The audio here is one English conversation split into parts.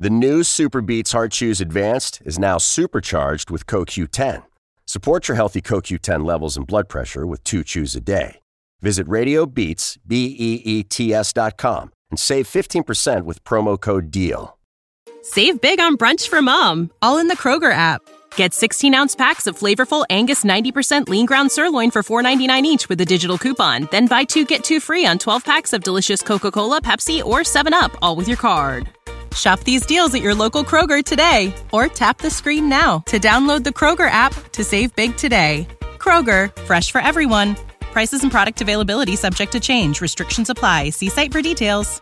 The new SuperBeets Heart Chews Advanced is now supercharged with CoQ10. Support your healthy CoQ10 levels and blood pressure with two chews a day. Visit RadioBeets, B-E-E-T-S dot com and save 15% with promo code DEAL. Save big on brunch for mom, all in the Kroger app. Get 16 ounce packs of flavorful Angus 90% lean ground sirloin for $4.99 each with a digital coupon. Then buy two get two free on 12 packs of delicious Coca Cola, Pepsi, or 7UP, all with your card. Shop these deals at your local Kroger today or tap the screen now to download the Kroger app to save big today. Kroger, fresh for everyone. Prices and product availability subject to change. Restrictions apply. See site for details.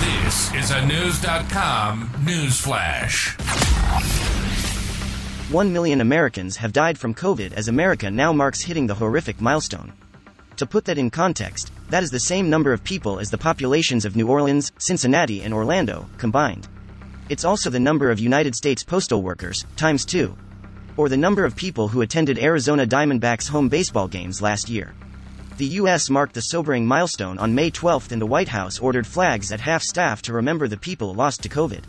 This is a Knewz.com news flash. 1 million Americans have died from COVID as America now marks hitting the horrific milestone. To put that in context, that is the same number of people as the populations of New Orleans, Cincinnati, and Orlando, combined. It's also the number of United States postal workers, times two. Or the number of people who attended Arizona Diamondbacks home baseball games last year. The U.S. marked the sobering milestone on May 12 and the White House ordered flags at half staff to remember the people lost to COVID.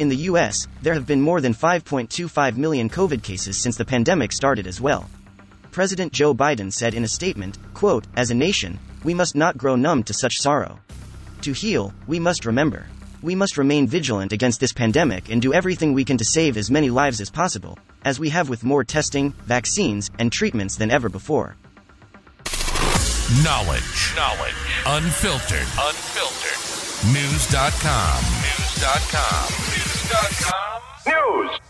In the U.S., there have been more than 5.25 million COVID cases since the pandemic started as well. President Joe Biden said in a statement, quote, As a nation, we must not grow numb to such sorrow. To heal, we must remember. We must remain vigilant against this pandemic and do everything we can to save as many lives as possible, as we have with more testing, vaccines, and treatments than ever before. Knowledge. Knowledge. Unfiltered. Unfiltered. Knewz.com. Knewz.com. Knewz.com. Knewz.